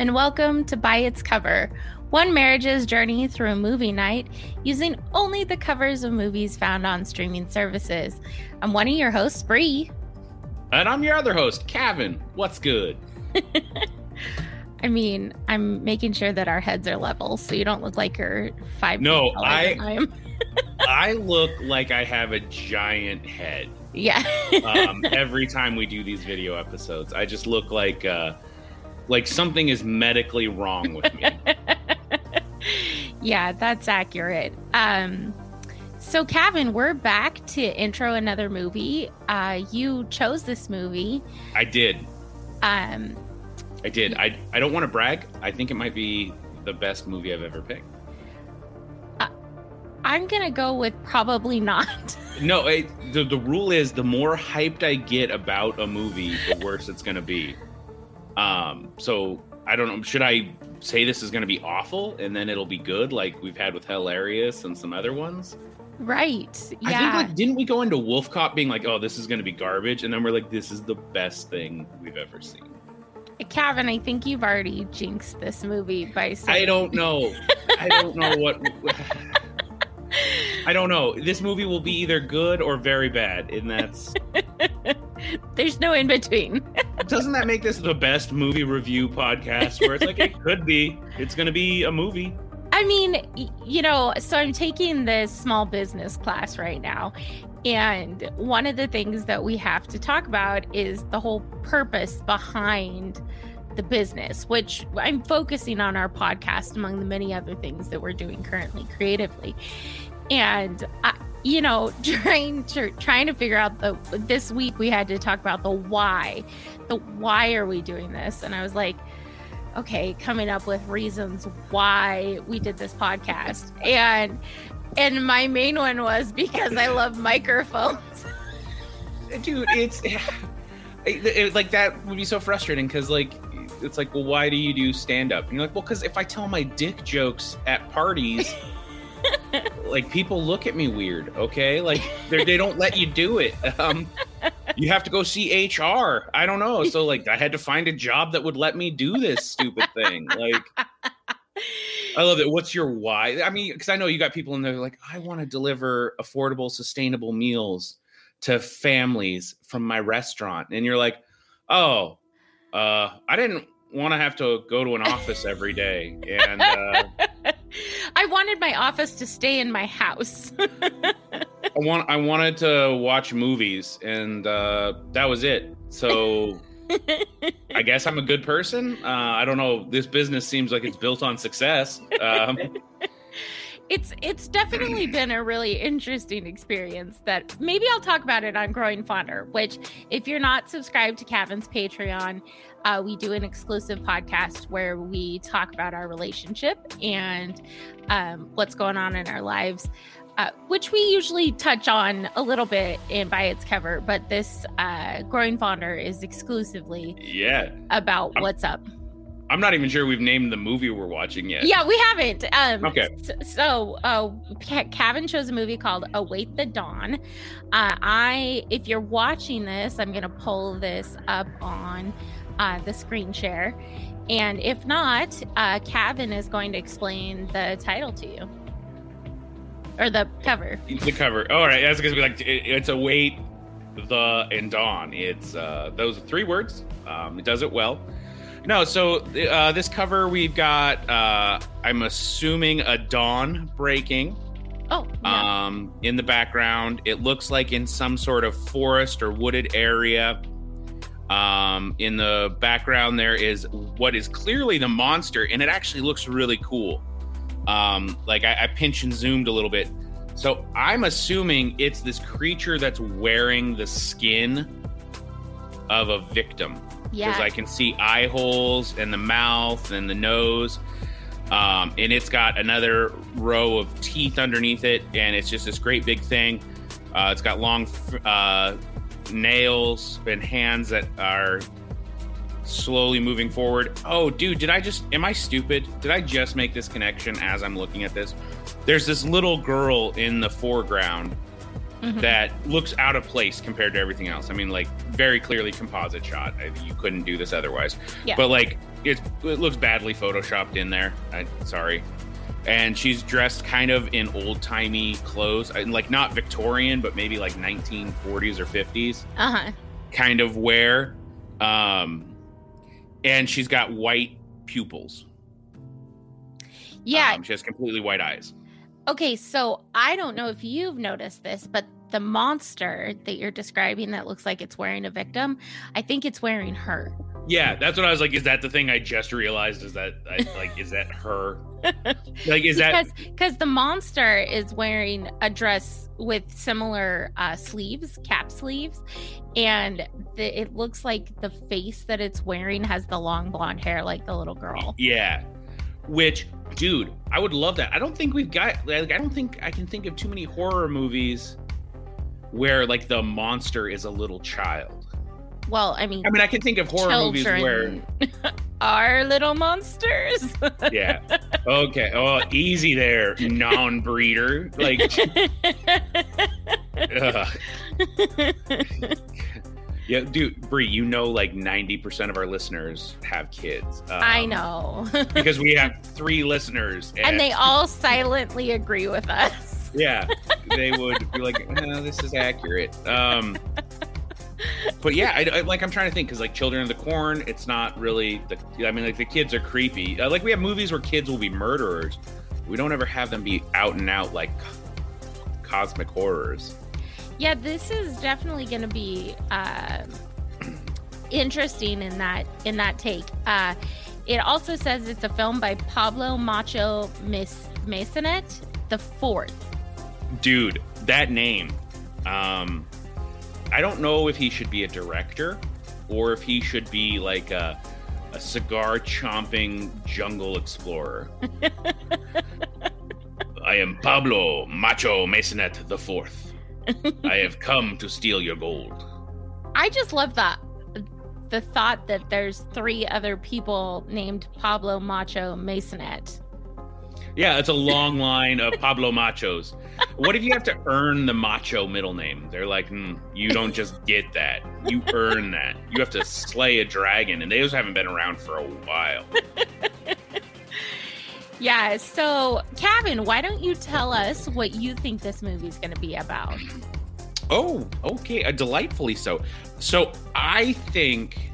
And welcome to By Its Cover, one marriage's journey through a movie night using only the covers of movies found on streaming services. I'm one of your hosts, Bree. And I'm your other host, Kevin. What's good? I mean, I'm making sure that our heads are level so you don't look like you're five. No, feet taller than I-. I look like I have a giant head yeah. um, every time we do these video episodes. I just look like uh, like something is medically wrong with me. yeah, that's accurate. Um, so, Kevin, we're back to intro another movie. Uh, you chose this movie. I did. Um, I did. I I don't want to brag. I think it might be the best movie I've ever picked. I'm gonna go with probably not. No, it, the the rule is the more hyped I get about a movie, the worse it's going to be. Um, so I don't know. Should I say this is going to be awful and then it'll be good, like we've had with Hilarious and some other ones? right? I think Yeah. like didn't we go into Wolf Cop being like, oh, this is going to be garbage, and then we're like, this is the best thing we've ever seen. Kevin, I think you've already jinxed this movie by saying I don't know. I don't know what. I don't know. This movie will be either good or very bad, and that's There's no in between. Doesn't that make this the best movie review podcast? Where it's like it could be, it's going to be a movie. I mean, you know, so I'm taking this small business class right now. And one of the things that we have to talk about is the whole purpose behind the business, which I'm focusing on our podcast among the many other things that we're doing currently creatively. And I, you know, trying to trying to figure out the this week we had to talk about the why. The why are we doing this? And I was like, okay, coming up with reasons why we did this podcast. And and my main one was because I love microphones. dude it's it, it- like that would be so frustrating because like it's like well why do you do stand up and you're like well because if i tell my dick jokes at parties like people look at me weird okay like they're- don't let you do it um you have to go see hr i don't know so like i had to find a job that would let me do this stupid thing like I love it. What's your why? I mean, because I know you got people in there like, I want to deliver affordable, sustainable meals to families from my restaurant. And you're like, oh, uh, I didn't want to have to go to an office every day. And uh, I wanted my office to stay in my house. I want I wanted to watch movies, and uh, that was it. So I guess I'm a good person. Uh, I don't know. This business seems like it's built on success. Um, it's it's definitely been a really interesting experience that maybe I'll talk about it on Growing Fonder, which if you're not subscribed to Kevin's Patreon, uh, we do an exclusive podcast where we talk about our relationship and um, what's going on in our lives. Uh, which we usually touch on a little bit in by its cover, but this uh, growing fonder is exclusively yeah. about I'm- what's up. I'm not even sure we've named the movie we're watching yet. Yeah, we haven't. Um, Okay. So, uh, Kevin chose a movie called "Await the Dawn." Uh, I, if you're watching this, I'm gonna pull this up on uh, the screen share, and if not, uh, Kevin is going to explain the title to you or the cover. The cover. All right. That's to be like, it, it's Await, The, and Dawn. It's uh, those are three words. Um, it does it well. No, so uh, this cover, we've got, uh, I'm assuming, a dawn breaking. Oh, yeah. um, in the background. It looks like in some sort of forest or wooded area. Um, in the background, there is what is clearly the monster, and it actually looks really cool. Um, like I, I pinch and zoomed a little bit. So I'm assuming it's this creature that's wearing the skin of a victim because yeah. I can see eye holes and the mouth and the nose. Um, and it's got another row of teeth underneath it, and it's just this great big thing. Uh, it's got long uh, nails and hands that are slowly moving forward. Oh, dude, did I just, am I stupid? Did I just make this connection as I'm looking at this? There's this little girl in the foreground Mhm. that looks out of place compared to everything else. I mean, like very clearly composite shot. I, you couldn't do this otherwise. Yeah. But like it's, it looks badly photoshopped in there. I, sorry. And she's dressed kind of in old timey clothes, like not Victorian, but maybe like 1940s or 50s Uh huh. kind of wear. Um, and she's got white pupils. Yeah. Um, she has completely white eyes. Okay, so I don't know if you've noticed this, but the monster that you're describing that looks like it's wearing a victim, I think it's wearing her. Yeah, that's what I was like. Is that the thing I just realized? Is that I, like is that her? Like is that because because the monster is wearing a dress with similar uh, sleeves, cap sleeves, and the, it looks like the face that it's wearing has the long blonde hair like the little girl. yeah? Which, dude, I would love that. I don't think we've got like I don't think I can think of too many horror movies where like the monster is a little child. Well, I mean, I mean, I can think of horror movies where are little monsters. yeah. Okay. Oh, easy there, non-breeder. Like. yeah, dude, Brie, you know, like ninety percent of our listeners have kids. Um, I know. because we have three listeners, and they all silently agree with us. yeah, they would be like, "Uh, "This is accurate." Um, but yeah, I, I- like I'm trying to think because like Children of the Corn, it's not really the. I mean, like the kids are creepy. Uh, like we have movies where kids will be murderers. We don't ever have them be out and out like cosmic horrors. Yeah, this is definitely going to be um, interesting in that in that take. Uh, it also says it's a film by Pablo Macho Mis- Maysonet the fourth. Dude, that name. Um, I don't know if he should be a director or if he should be like a, a cigar chomping jungle explorer. I am Pablo Macho Maysonet the Fourth. I have come to steal your gold. I just love that the thought that there's three other people named Pablo Macho Maysonet. Yeah, it's a long line of Pablo Machos. What if you have to earn the macho middle name? They're like, hmm, you don't just get that. You earn that. You have to slay a dragon, and those haven't been around for a while. Yeah, so Kevin, why don't you tell us what you think this movie's going to be about? Oh, okay, uh, delightfully so. So I think,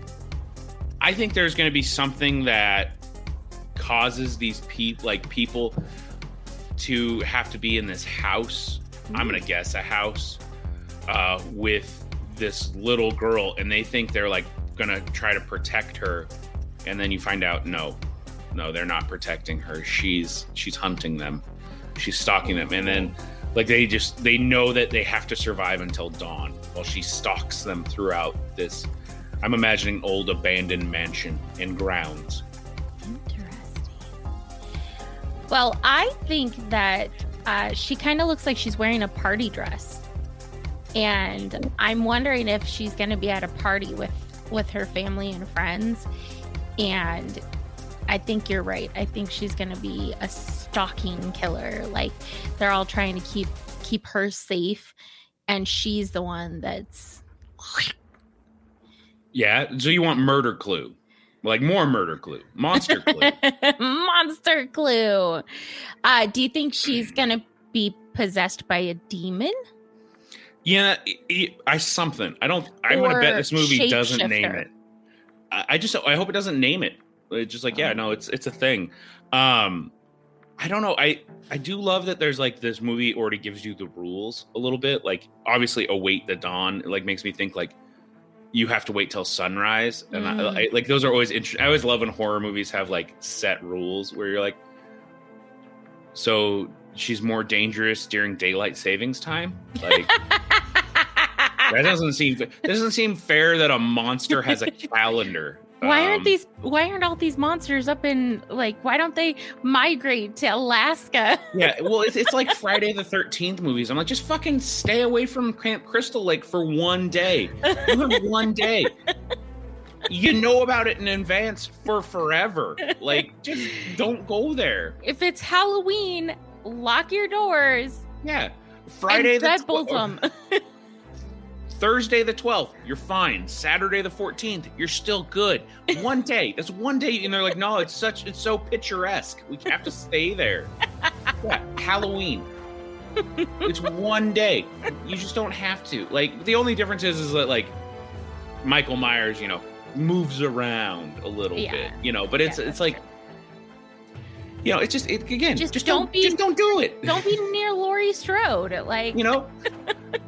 I think there's going to be something that causes these people, like people, to have to be in this house. I'm gonna guess a house uh, with this little girl, and they think they're like gonna try to protect her, and then you find out no, no, they're not protecting her. She's she's hunting them, she's stalking them, and then like they just they know that they have to survive until dawn while she stalks them throughout this. I'm imagining old abandoned mansion and grounds. Interesting. Well, I think that uh, she kind of looks like she's wearing a party dress, and I'm wondering if she's going to be at a party with with her family and friends. And I think you're right. I think she's going to be a stalking killer. Like they're all trying to keep keep her safe, and she's the one that's Yeah, so you want murder clue, like more murder clue, monster clue. monster clue. Uh, do you think she's gonna be possessed by a demon? Yeah, i- something. I don't. I'm gonna bet this movie doesn't name it. I, I just. I hope it doesn't name it. It's just like, yeah, no, it's it's a thing. Um, I don't know. I I do love that there's like this movie already gives you the rules a little bit. Like obviously, await the dawn. It like makes me think like you have to wait till sunrise, and Mm. I, I like those are always interesting. I always love when horror movies have like set rules where you're like, so she's more dangerous during daylight savings time, like. That doesn't seem that doesn't seem fair that a monster has a calendar. Why aren't Um, these? Why aren't all these monsters up in like? Why don't they migrate to Alaska? Yeah, well, it's, it's like Friday the Thirteenth movies. I'm like, just fucking stay away from Camp Crystal Lake for one day. You have one day. You know about it in advance for forever. Like, just don't go there. if it's Halloween, lock your doors. Yeah. Friday the Deadpool 12th, them. Thursday the 12th, you're fine. Saturday the 14th, you're still good. One day, that's one day, and they're like, no, it's such, it's so picturesque. We have to stay there. Yeah, Halloween. It's one day. You just don't have to. Like the only difference is, is that like Michael Myers, you know, moves around a little Yeah. bit, you know, but it's Yeah, it's like, true. you know, it's just it, again, Just just, don't don't, be- just don't do it. Don't be near Laurie Strode. Like you know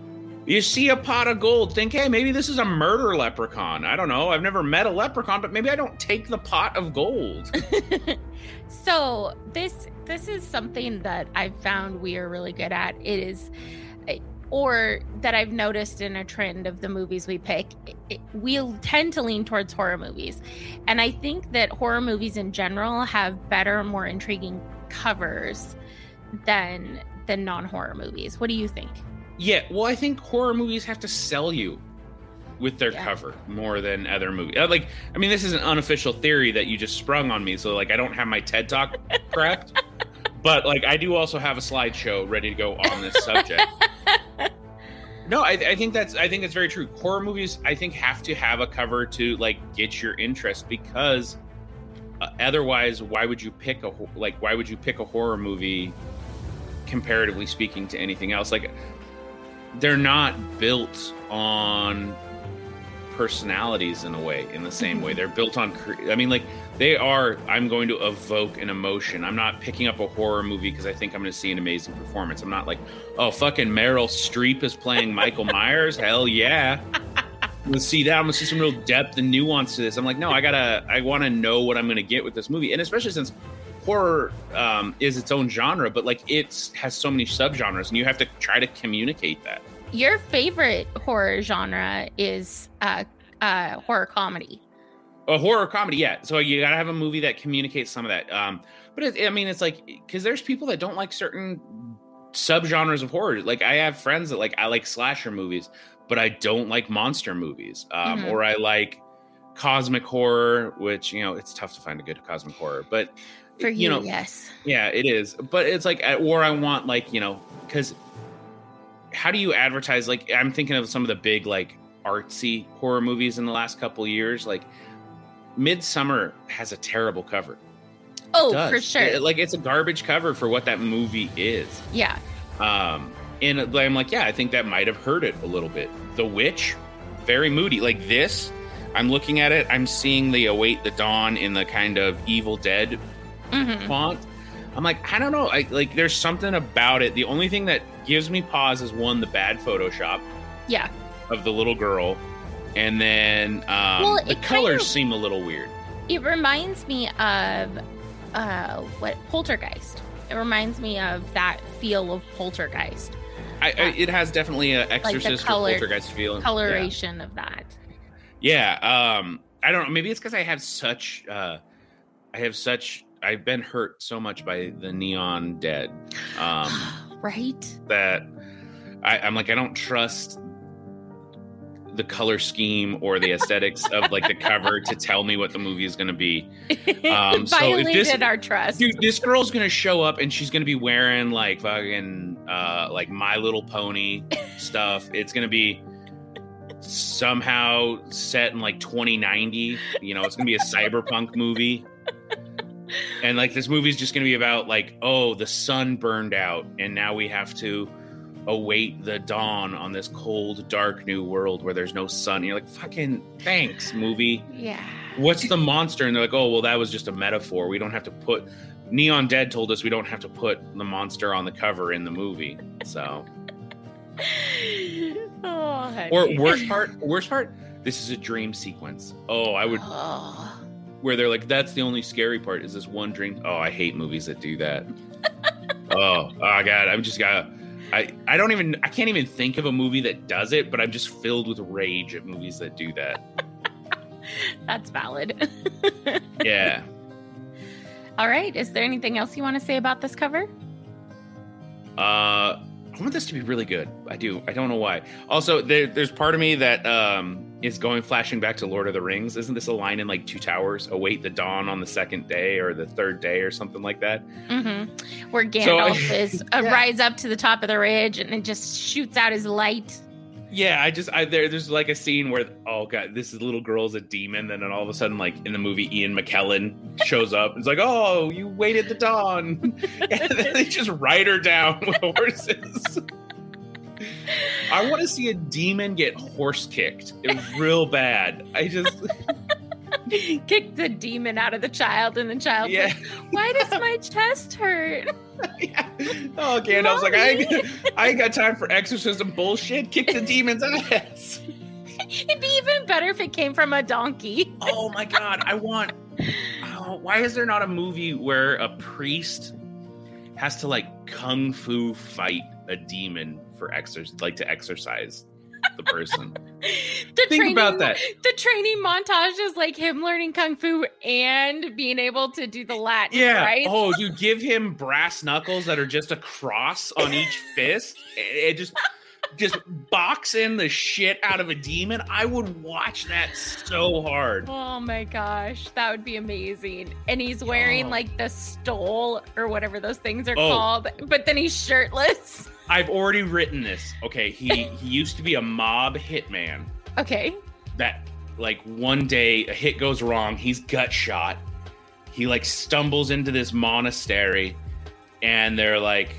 you see a pot of gold think hey maybe this is a murder leprechaun i don't know i've never met a leprechaun but maybe i don't take the pot of gold so this this is something that I've found we are really good at. It is or that I've noticed in a trend of the movies we pick, we tend to lean towards horror movies. And I think that horror movies in general have better, more intriguing covers than than non-horror movies. What do you think? Yeah well i think horror movies have to sell you with their Yeah. cover more than other movies Uh, like i mean this is an unofficial theory that you just sprung on me so like i don't have my ted talk prepped but like i do also have a slideshow ready to go on this subject No, I, I think that's I think that's very true. Horror movies, I think, have to have a cover to like get your interest because uh, otherwise, why would you pick a like why would you pick a horror movie comparatively speaking to anything else? Like they're not built on personalities in a way in the same way. Mm-hmm. They're built on cre- i mean like they are i'm going to evoke an emotion. I'm not picking up a horror movie because i think i'm going to see an amazing performance. I'm not like oh fucking meryl streep is playing michael myers? Hell yeah. Let's see that. I'm gonna see some real depth and nuance to this. I'm like no i gotta i want to know what i'm gonna get with this movie. And especially since horror um, is its own genre but like it has so many subgenres and you have to try to communicate that. Your favorite horror genre is uh, uh, horror comedy. a horror comedy yeah. So you gotta have a movie that communicates some of that. Um but it, i mean it's like because there's people that don't like certain subgenres of horror. Like i have friends that like i like slasher movies but i don't like monster movies. Um Mhm. or i like cosmic horror which you know it's tough to find a good cosmic horror. But For you, know yes. yeah, it is. But it's like, uh, or I want like you know, because how do you advertise? Like, I'm thinking of some of the big like artsy horror movies in the last couple of years. Like, Midsommar has a terrible cover. Oh, for sure. It- like, it's a garbage cover for what that movie is. yeah. Um, and I'm like, yeah, I think that might have hurt it a little bit. The Witch, very moody. Like this, I'm looking at it. I'm seeing the Await the Dawn in the kind of Evil Dead hmm font. I'm like, I don't know. I like there's something about it. The only thing that gives me pause is one, the bad Photoshop Yeah. of the little girl. And then um, Well, the colors of- seem a little weird. It reminds me of uh, what Poltergeist. It reminds me of that feel of Poltergeist, I, I, it has definitely an Exorcist color- or Poltergeist feel. Yeah. coloration of that. Yeah. Um, I don't know. Maybe it's because I have such. Uh, I have such. I've been hurt so much by the Neon Dead um, right? that I, I'm like I don't trust the color scheme or the aesthetics of like the cover to tell me what the movie is going to be. Um, so if Violated this- our trust. Dude, this girl's gonna show up and she's gonna be wearing like fucking uh like My Little Pony stuff. It's gonna be somehow set in like 2090. You know, it's gonna be a cyberpunk movie. And like this movie's just gonna be about like, oh, the sun burned out, and now we have to await the dawn on this cold, dark new world where there's no sun. you're like, fucking thanks, movie yeah. what's the monster? And they're like, oh, well, that was just a metaphor. We don't have to put. Neon Dead told us we don't have to put the monster on the cover in the movie. So, oh, or worst part, worst part, this is a dream sequence. Oh, I would Oh. Where they're like, that's the only scary part is this one dream. Oh, I hate movies that do that. oh, oh god, I'm just got. I, I don't even I can't even think of a movie that does it, but I'm just filled with rage at movies that do that. That's valid. Yeah. All right. Is there anything else you want to say about this cover? Uh, I want this to be really good. I do. I don't know why. Also, there, there's part of me that um, is going flashing back to Lord of the Rings. Isn't this a line in like Two Towers? Await the dawn on the second day or the third day or something like that. Mm-hmm. Where Gandalf so, is uh, yeah. rides up to the top of the ridge and it just shoots out his light. Yeah, I just I there there's like a scene where oh god, this little girl's a demon, and then all of a sudden, like in the movie, Ian McKellen shows up. It's like, oh, you waited the dawn, and then they just ride her down with horses. I want to see a demon get horse kicked. It was real bad. I just kick the demon out of the child, and the child yeah. like, "Why does my chest hurt?" yeah. Oh, Gandalf's like, I, ain't, I ain't got time for exorcism bullshit. Kick the demon's ass. It'd be even better if it came from a donkey. oh my god, I want. Oh, why is there not a movie where a priest has to like kung fu fight a demon for exercise, like to exercise the person. the Think training, about that. The training montage is like him learning kung fu and being able to do the Latin. Yeah. Right? Oh, you give him brass knuckles that are just a cross on each fist. It, it just just box in the shit out of a demon. I would watch that so hard. Oh my gosh, that would be amazing. And he's wearing oh. like the stole or whatever those things are oh. called, but then he's shirtless. I've already written this. Okay, he he used to be a mob hitman. Okay. That like one day a hit goes wrong, he's gut shot. He like stumbles into this monastery and they're like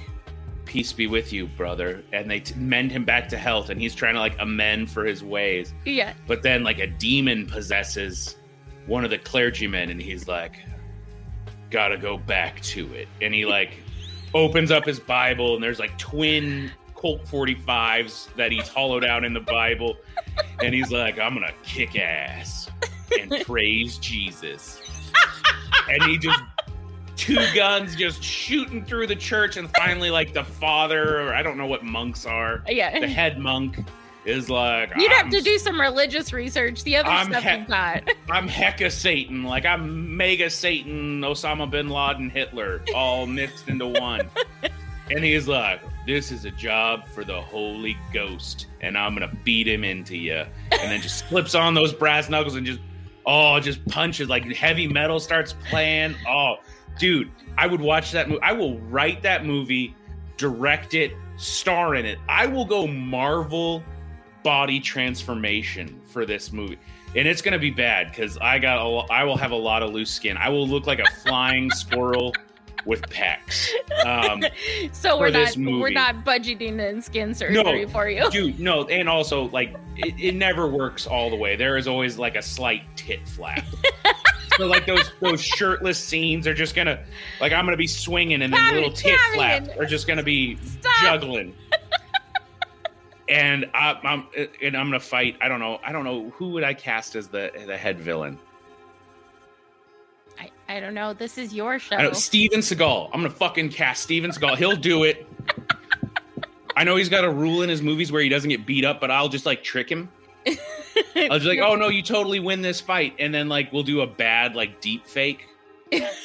peace be with you brother and they t- mend him back to health and he's trying to like amend for his ways yeah but then like a demon possesses one of the clergymen and he's like gotta go back to it and he like opens up his Bible and there's like twin Colt 45s that he's hollowed out in the Bible. And he's like, I'm going to kick ass and praise Jesus. and he just, two guns just shooting through the church. And finally, like the father, or I don't know what monks are, yeah. the head monk is like you'd have to do some religious research. The other I'm stuff he- you've got. I'm hecka Satan, like I'm mega Satan, Osama bin Laden, Hitler, all mixed into one. and he's like, "This is a job for the Holy Ghost, and I'm gonna beat him into you." And then just slips on those brass knuckles and just, oh, just punches like heavy metal starts playing. Oh, dude, I would watch that movie. I will write that movie, direct it, star in it. I will go Marvel body transformation for this movie. And it's going to be bad because i got a, i will have a lot of loose skin. I will look like a flying squirrel with pecs um, so we're not we're not budgeting in skin surgery no, for you. dude no and also like it, it never works all the way. There is always like a slight tit flap. So like those those shirtless scenes are just gonna like i'm gonna be swinging and then the little tit flaps are just gonna be Stop. juggling and I, am and I'm gonna fight. I don't know. I don't know who would I cast as the the head villain. I, I don't know. This is your show. I know, Steven Seagal. I'm gonna fucking cast Steven Seagal. He'll do it. I know he's got a rule in his movies where he doesn't get beat up, but I'll just like trick him. I was like, "Oh no, you totally win this fight," and then like we'll do a bad like deep fake.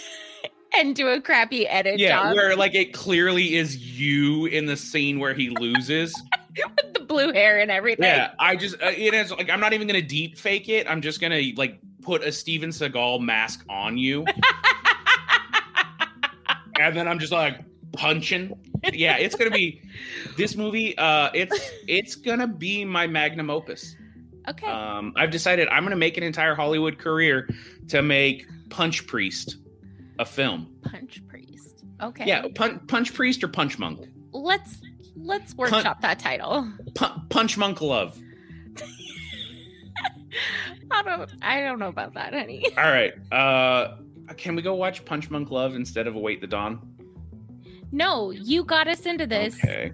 and do a crappy edit yeah, job. where like it clearly is you in the scene where he loses. With the blue hair and everything. Yeah, I just uh, it is like I'm not even gonna deep fake it. I'm just gonna like put a Steven Seagal mask on you, and then I'm just like punching. Yeah, it's gonna be this movie. Uh, it's it's gonna be my magnum opus. Okay. Um, I've decided I'm gonna make an entire Hollywood career to make Punch Priest a film. Punch Priest. Okay. Yeah, Punch, Punch Priest or Punch Monk. Let's let's workshop that title. Punch Monk Love. I don't I don't know about that, honey. All right. Uh can we go watch Punch Monk Love instead of Await the Dawn? No, you got us into this. Okay.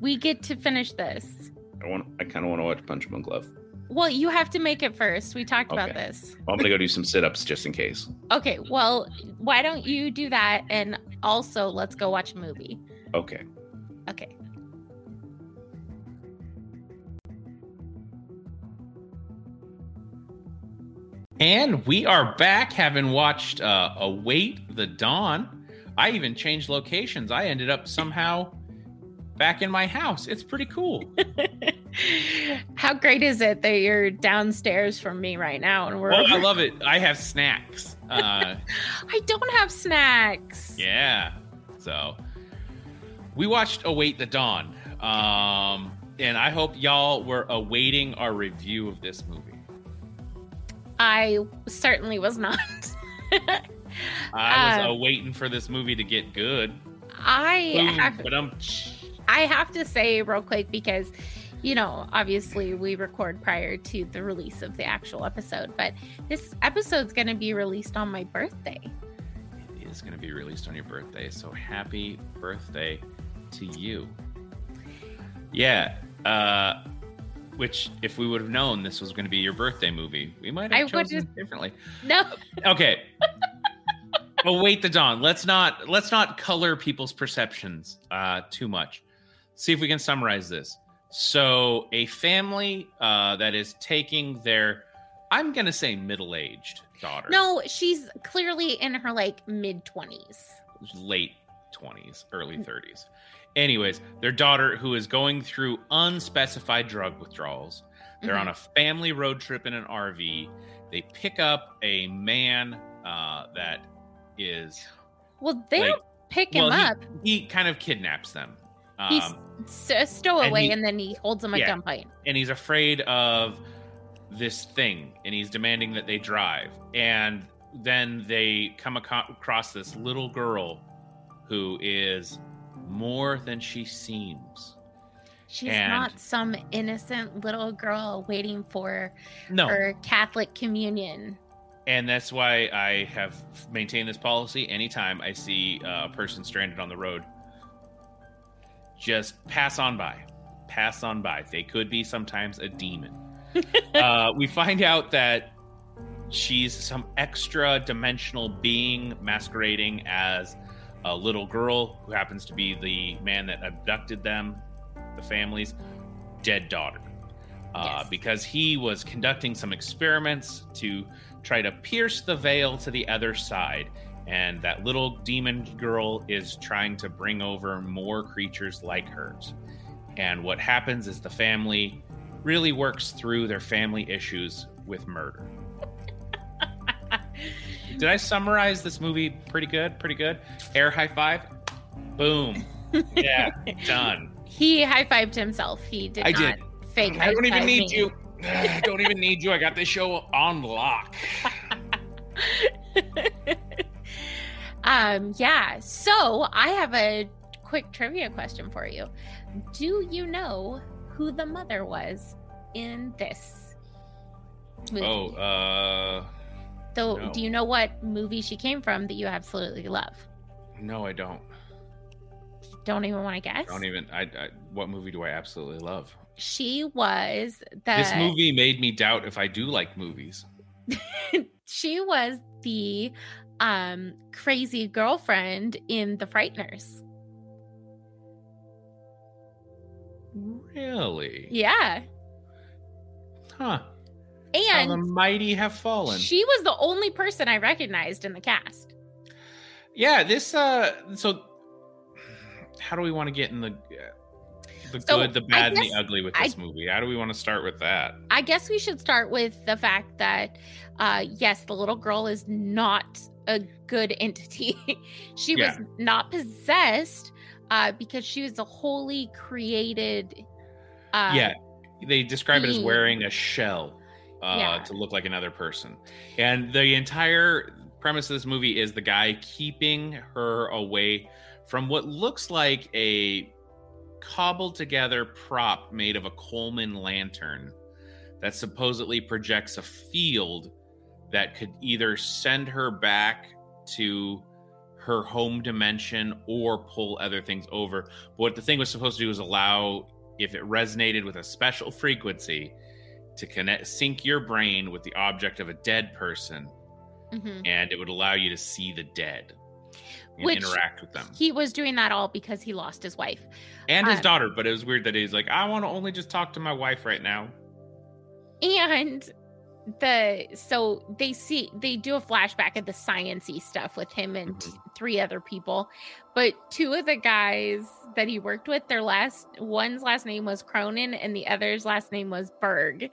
We get to finish this. I want I kind of want to watch Punch Monk Love. Well, you have to make it first. We talked okay. about this. Well, I'm gonna go do some sit-ups just in case. Okay. Well, why don't you do that and also let's go watch a movie. Okay. Okay. And we are back, having watched uh, Await the Dawn. I even changed locations. I ended up somehow back in my house. It's pretty cool. How great is it that you're downstairs from me right now and we're Oh, I love it. I have snacks. Uh, I don't have snacks. yeah. So we watched Await the Dawn. Um, and I hope y'all were awaiting our review of this movie. I certainly was not. I was Uh, awaiting for this movie to get good. I have but I'm I have to say real quick because you know, obviously we record prior to the release of the actual episode, but this episode's going to be released on my birthday. it is going to be released on your birthday. So happy birthday to you. Yeah. Uh, which, if we would have known this was going to be your birthday movie, we might I have chosen would've- differently. No. Okay. Await the dawn. Let's not let's not color people's perceptions uh, too much. See if we can summarize this. So, a family uh, that is taking their, I'm gonna say middle-aged daughter. No, she's clearly in her like mid 20s. late 20s, early 30s. Anyways, their daughter, who is going through unspecified drug withdrawals, they're Mhm. on a family road trip in an RV. They pick up a man uh, that is. Well, they like- don't pick him well, up. He, kind of kidnaps them. He's Um, s- a stowaway he- and, then he holds them at Yeah. gunpoint. and he's afraid of this thing and he's demanding that they drive and then they come aco- across this little girl who is more than she seems. She's And- not some innocent little girl waiting for no. her Catholic communion. and that's why i have maintained this policy anytime i see a person stranded on the road. Just pass on by. Pass on by. They could be sometimes a demon. Uh, we find out that she's some extra dimensional being masquerading as a little girl who happens to be the man that abducted them the family's dead daughter. Uh, Yes. because he was conducting some experiments to try to pierce the veil to the other side and that little demon girl is trying to bring over more creatures like hers. And what happens is the family really works through their family issues with murder did i summarize this movie pretty good pretty good air high five boom yeah done He high fived himself. He did I not did. fake i don't even need me. you I don't even need you i got this show on lock um, yeah. So I have a quick trivia question for you. Do you know who the mother was in this movie? oh uh so no. do you know what movie she came from that you absolutely love? no i don't Don't even want to guess. don't even I, I what movie do i absolutely love She was the this movie made me doubt if i do like movies she was the um crazy girlfriend in The Frighteners. really Yeah. huh How the mighty have fallen she was the only person I recognized in the cast. yeah this uh so how do we want to get in the the So, good the I bad and the ugly with I- this movie how do we want to start with that I guess we should start with the fact that uh yes, the little girl is not a good entity. she Yeah. was not possessed uh because she was a wholly created uh yeah they describe it as wearing a shell uh, Yeah. to look like another person and the entire premise of this movie is the guy keeping her away from what looks like a cobbled together prop made of a coleman lantern that supposedly projects a field that could either send her back to her home dimension or pull other things over. But what the thing was supposed to do was allow, if it resonated with a special frequency, to connect sync your brain with the object of a dead person, mhm. and it would allow you to see the dead and Which interact with them He was doing that all because he lost his wife. and his uh, daughter. But it was weird that he's like, I want to only just talk to my wife right now. And the so they see they do a flashback of the sciency stuff with him and Mhm. three other people but two of the guys that he worked with their last one's last name was cronin and the other's last name was berg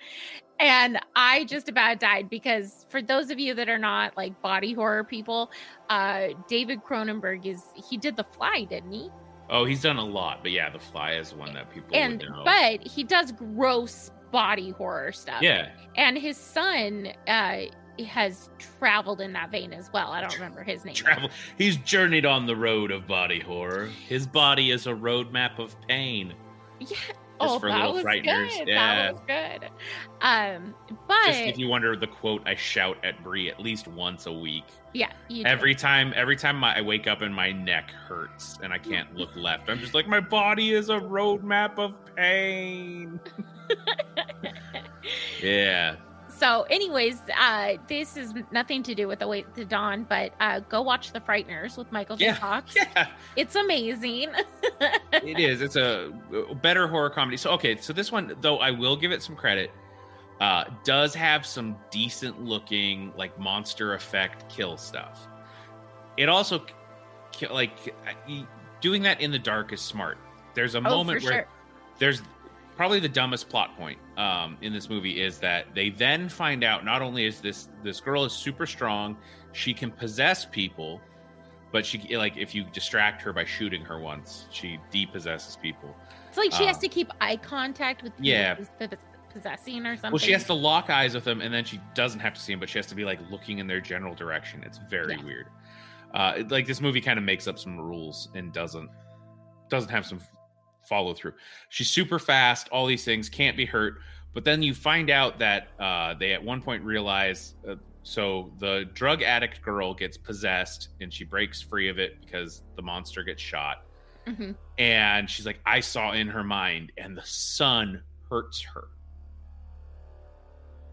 and i just about died because for those of you that are not like body horror people uh david cronenberg is he did the fly didn't he Oh, he's done a lot, but yeah, The Fly is one that people and would know. but he does gross body horror stuff yeah, and his son uh has traveled in that vein as well i don't remember his name travel. He's journeyed on the road of body horror. His body is a roadmap of pain. yeah Just oh for that little was frighteners. good Yeah. that was good um but Just if you wonder the quote I shout at Brie at least once a week. Yeah. Every time, every time my, I wake up and my neck hurts and I can't look left, I'm just like, my body is a roadmap of pain. Yeah, so anyways uh this is nothing to do with the wait to dawn but uh go watch the frighteners with michael j Yeah. fox yeah, it's amazing it is. It's a better horror comedy. So okay, so this one though, I will give it some credit. Uh, does have some decent looking like monster effect kill stuff. It also like doing that in the dark is smart. There's a oh moment where sure there's probably the dumbest plot point um, in this movie is that they then find out not only is this this girl is super strong, she can possess people, but she like if you distract her by shooting her once, she depossesses people. it's like she has um, to keep eye contact with people yeah. Possessing or something Well, she has to lock eyes with them, and then she doesn't have to see them, but she has to be like looking in their general direction. It's very Yeah. weird. Uh, it- like this movie kind of makes up some rules and doesn't doesn't have some follow through. She's super fast. All these things can't be hurt. But then you find out that uh, they at one point realize. Uh, so the drug addict girl gets possessed, and she breaks free of it because the monster gets shot. Mhm. And she's like, I saw in her mind, and the sun hurts her.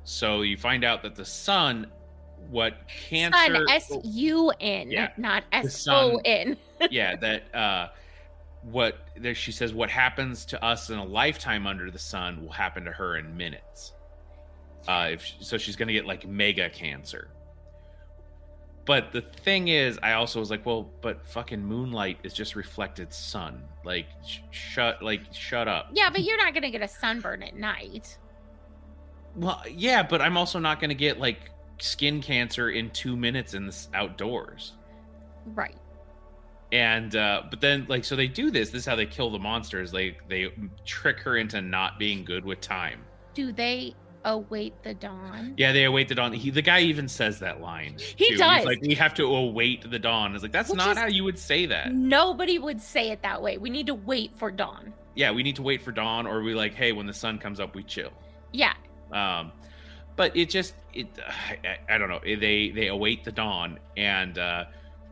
So you find out that the sun, what cancer, Sun, S U N, Yeah. not S O N. yeah, that uh, what there she says, what happens to us in a lifetime under the sun will happen to her in minutes. Uh, if she- so, she's gonna get like mega cancer. But the thing is, I also was like, well, but fucking moonlight is just reflected sun. Like, sh- shut, like, shut up. Yeah, but you're not gonna get a sunburn at night. Well, yeah, but I'm also not going to get like skin cancer in two minutes in this outdoors. Right. And uh, but then like so they do this. This is how they kill the monsters. They they trick her into not being good with time. Do they await the dawn? Yeah, they await the dawn. He the guy even says that line. He too. does. He's like we have to await the dawn. It's like that's Which not how you would say that. Nobody would say it that way. We need to wait for dawn. Yeah, we need to wait for dawn, or we like hey when the sun comes up we chill. Yeah. Um but it just it I, I don't know. They they await the dawn and uh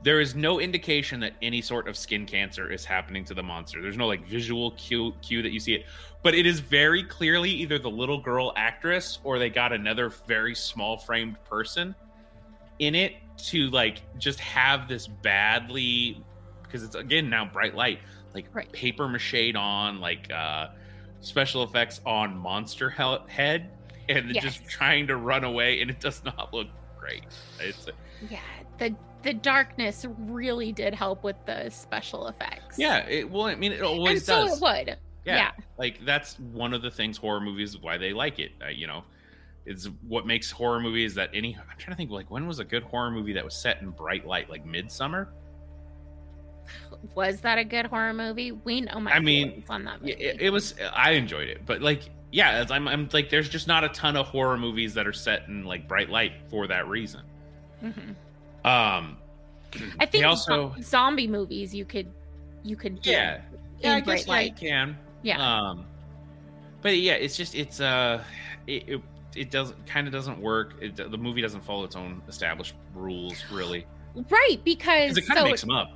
there is no indication that any sort of skin cancer is happening to the monster. There's no like visual cue cue that you see it. But it is very clearly either the little girl actress or they got another very small framed person in it to like just have this badly because it's again now bright light like Right. paper mache on like uh special effects on monster he- head and Yes. just trying to run away and it does not look great it's Yeah. The the darkness really did help with the special effects. yeah it well i mean it always and so does it would. yeah. yeah. like that's one of the things horror movies why they like it uh, you know it's what makes horror movies that any i'm trying to think like when was a good horror movie that was set in bright light like Midsommar Was that a good horror movie? We know my I mean, on that movie. it, it was i enjoyed it but like yeah as I'm, I'm like there's just not a ton of horror movies that are set in like bright light for that reason Mhm. um I think also zo- zombie movies you could you could do yeah yeah i bright guess yeah, you light. can Yeah. um but yeah it's just it's uh it it, it doesn't kind of doesn't work it, the movie doesn't follow its own established rules really right because it kind of so makes them up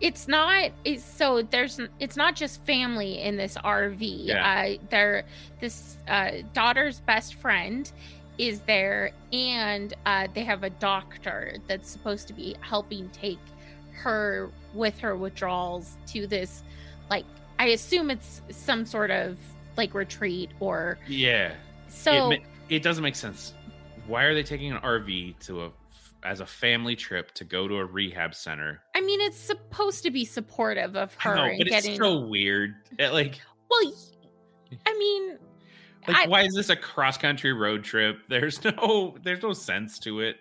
it's not it's so there's it's not just family in this rv Yeah. uh their this uh daughter's best friend is there and uh they have a doctor that's supposed to be helping take her with her withdrawals to this like i assume it's some sort of like retreat or yeah. So it, it doesn't make sense. Why are they taking an RV to a as a family trip to go to a rehab center? I mean, it's supposed to be supportive of her I know, but getting. it's so weird. It, like, well, I mean, like I- why is this a cross country road trip? There's no there's no sense to it.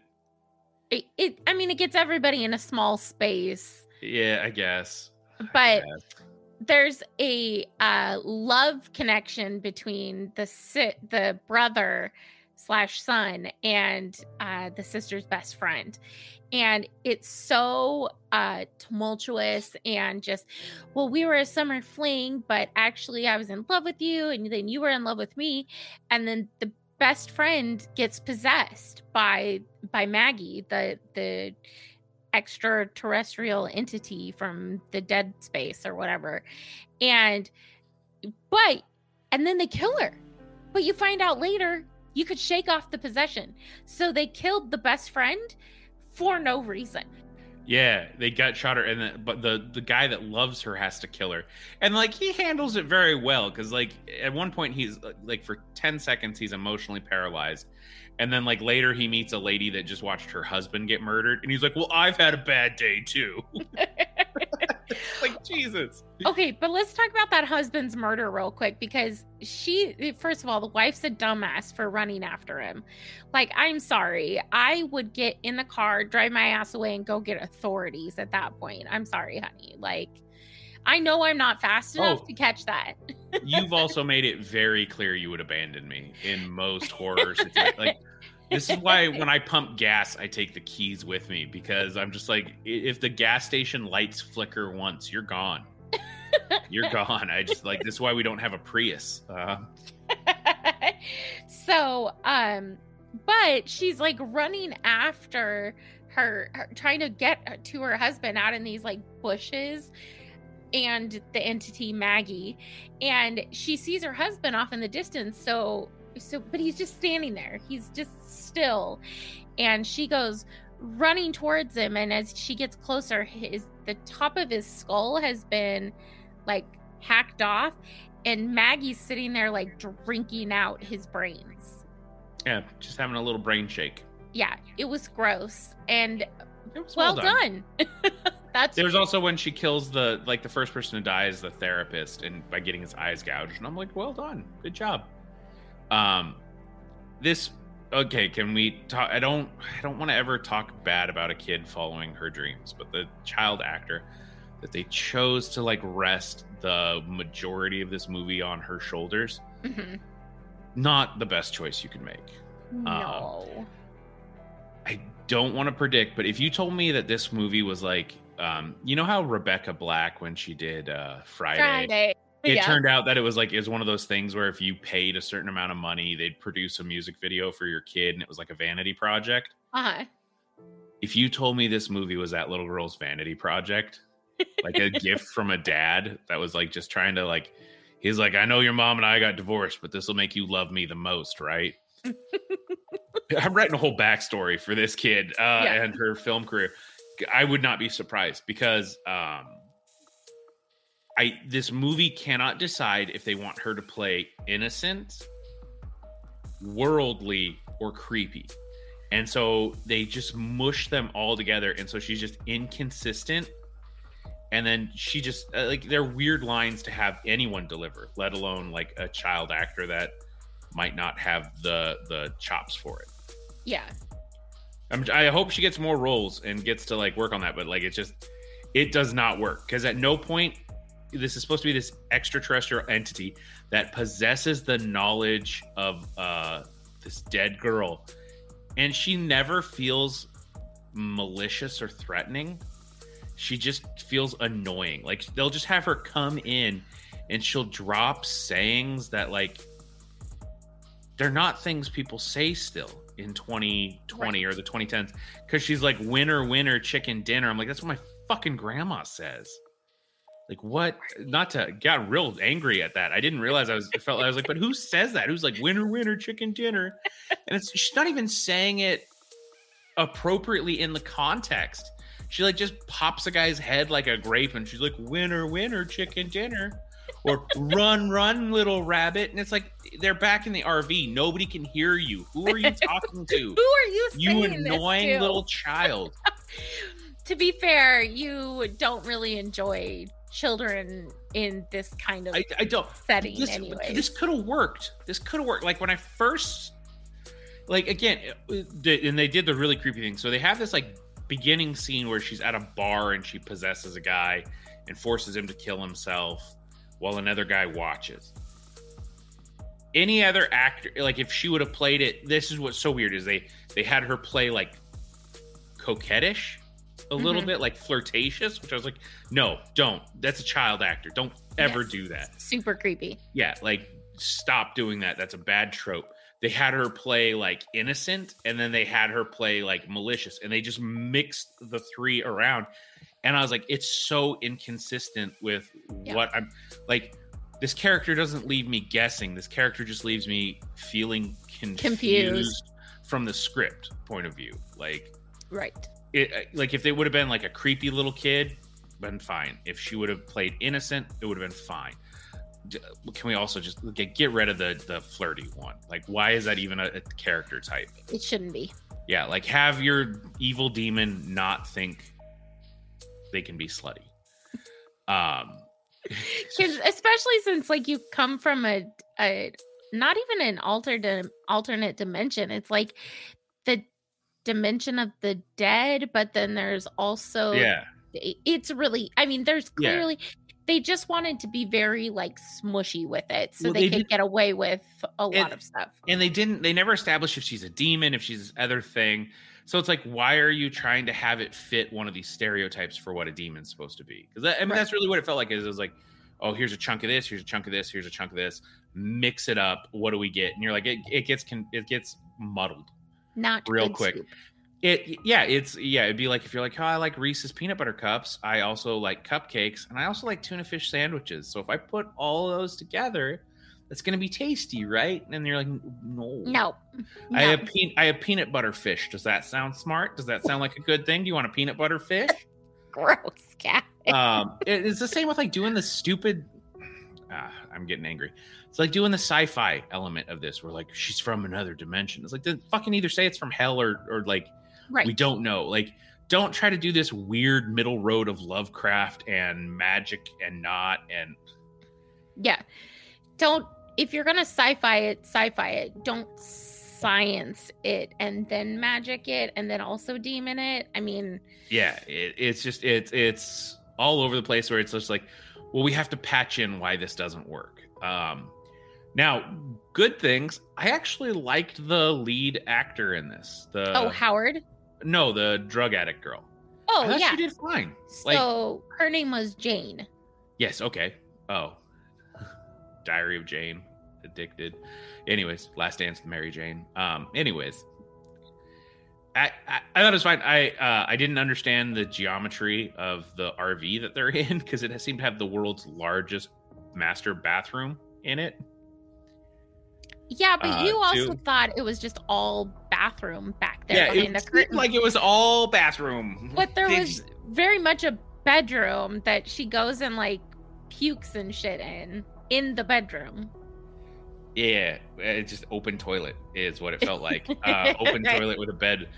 it, it. I mean, it gets everybody in a small space, Yeah, I guess. I but guess. there's a uh, love connection between the sit the brother slash son and uh, the sister's best friend and it's so uh, tumultuous and just well we were a summer fling but actually i was in love with you and then you were in love with me and then the best friend gets possessed by by maggie the the extraterrestrial entity from the dead space or whatever. And but and then they kill her. But you find out later you could shake off the possession. So they killed the best friend for no reason. Yeah, they gut shot her, and then, but the the guy that loves her has to kill her, and like he handles it very well because like at one point he's like for ten seconds he's emotionally paralyzed, and then like later he meets a lady that just watched her husband get murdered, and he's like, "Well, I've had a bad day too." like Jesus. Okay, but let's talk about that husband's murder real quick because she, first of all, the wife's a dumbass for running after him. Like, I'm sorry. I would get in the car, drive my ass away, and go get authorities at that point. I'm sorry, honey. Like, I know I'm not fast enough Oh. to catch that. You've also made it very clear you would abandon me in most horror situations. Like this is why when I pump gas, I take the keys with me because I'm just like, if the gas station lights flicker once, you're gone. You're gone. I just like this is why we don't have a Prius. Uh, so, um, but she's like running after her, her, trying to get to her husband out in these like bushes and the entity Maggie, and she sees her husband off in the distance. So, so, but he's just standing there. He's just still, and she goes running towards him. And as she gets closer, his the top of his skull has been like hacked off, and Maggie's sitting there like drinking out his brains. yeah, just having a little brain shake. Yeah, it was gross and was well, done. That's There's also when she kills the like the first person to die is the therapist and by getting his eyes gouged and I'm like well done good job um this okay can we talk I don't I don't want to ever talk bad about a kid following her dreams but the child actor that they chose to like rest the majority of this movie on her shoulders Mhm. not the best choice you can make no. I don't want to predict, but if you told me that this movie was like, um, you know how Rebecca Black when she did uh, Friday, Friday. it yeah. turned out that it was like it was one of those things where if you paid a certain amount of money, they'd produce a music video for your kid, and it was like a vanity project. uh-huh. If you told me this movie was that little girl's vanity project, like a gift from a dad that was like just trying to like, he's like, I know your mom and I got divorced, but this will make you love me the most, right? I'm writing a whole backstory for this kid uh, Yeah. and her film career. I would not be surprised because um, I this movie cannot decide if they want her to play innocent, worldly, or creepy. And so they just mush them all together. And so she's just inconsistent. And then she just uh, like they're weird lines to have anyone deliver, let alone like a child actor that might not have the the chops for it. Yeah. I'm, I hope she gets more roles and gets to like work on that, but like it's just it does not work because at no point this is supposed to be this extraterrestrial entity that possesses the knowledge of uh this dead girl, and she never feels malicious or threatening. She just feels annoying. Like they'll just have her come in and she'll drop sayings that like they're not things people say still in 2020 or the 2010s because she's like winner winner chicken dinner. I'm like that's what my fucking grandma says. Like what? Not to got real angry at that. I didn't realize i was I felt i was like but who says that? Who's like winner winner chicken dinner? And it's she's not even saying it appropriately in the context. She like just pops a guy's head like a grape and she's like winner winner chicken dinner or run, run, little rabbit. And it's like they're back in the RV. Nobody can hear you. Who are you talking to? Who are you? you annoying little child. to be fair, you don't really enjoy children in this kind of I, I don't. setting, This, anyway. this could have worked. This could have worked. Like when I first, like again, and they did the really creepy thing. So they have this like beginning scene where she's at a bar and she possesses a guy and forces him to kill himself while another guy watches. Any other actor, like if she would have played it, this is what's so weird is they they had her play like coquettish a little Mhm. bit, like flirtatious, which I was like, no, don't. That's a child actor. Don't ever Yes. do that. super creepy. Yeah, like stop doing that. That's a bad trope. They had her play like innocent and then they had her play like malicious and they just mixed the three around. And I was like, it's so inconsistent with Yeah. what I'm like. This character doesn't leave me guessing. This character just leaves me feeling confused, Confused. from the script point of view. Like, Right. it uh, like if they would have been like a creepy little kid been fine if she would have played innocent it would have been fine can we also just get, get rid of the the flirty one like why is that even a, a character type It shouldn't be. yeah like have your evil demon not think they can be slutty um especially since like you come from a, a not even an alternate alternate dimension. It's like the dimension of the dead, but then there's also yeah it's really i mean there's Yeah. clearly they just wanted to be very like smushy with it so Well, they, they could did- get away with a lot And- of stuff and they didn't they never established if she's a demon if she's this other thing so it's like why are you trying to have it fit one of these stereotypes for what a demon's supposed to be because i mean Right. that's really what it felt like is it was like oh here's a chunk of this here's a chunk of this here's a chunk of this mix it up what do we get and you're like it, it gets con- it gets muddled not real quick. soup. it yeah it's yeah it'd be like if you're like oh i like reese's peanut butter cups i also like cupcakes and i also like tuna fish sandwiches so if i put all those together that's gonna be tasty right and you're like no no, I no. have pe- I have peanut butter fish. Does that sound smart? Does that sound like a good thing? Do you want a peanut butter fish? gross cat um, it- it's the same with like doing the stupid. Ah, I'm getting angry. It's like doing the sci-fi element of this, where like she's from another dimension. It's like then fucking either say it's from hell or or like right we don't know. Like don't try to do this weird middle road of Lovecraft and magic and not and yeah don't if you're gonna sci-fi it sci-fi it. Don't science it and then magic it and then also demon it. I mean yeah it, it's just it's it's all over the place where it's just like well we have to patch in why this doesn't work. Um now good things i actually liked the lead actor in this the oh howard? No the drug addict girl. Oh yeah she did fine. Like so her name was jane. Yes okay. Oh diary of jane addicted anyways last dance with mary jane um anyways I, I, I thought it was fine. I uh, I didn't understand the geometry of the RV that they're in because it seemed to have the world's largest master bathroom in it. Yeah, but uh, you also too. thought it was just all bathroom back there yeah, behind it the curtain. like it was all bathroom. but there was very much a bedroom that she goes and like pukes and shit in in the bedroom. yeah, it's just open toilet is what it felt like. Uh, open Right. toilet with a bed.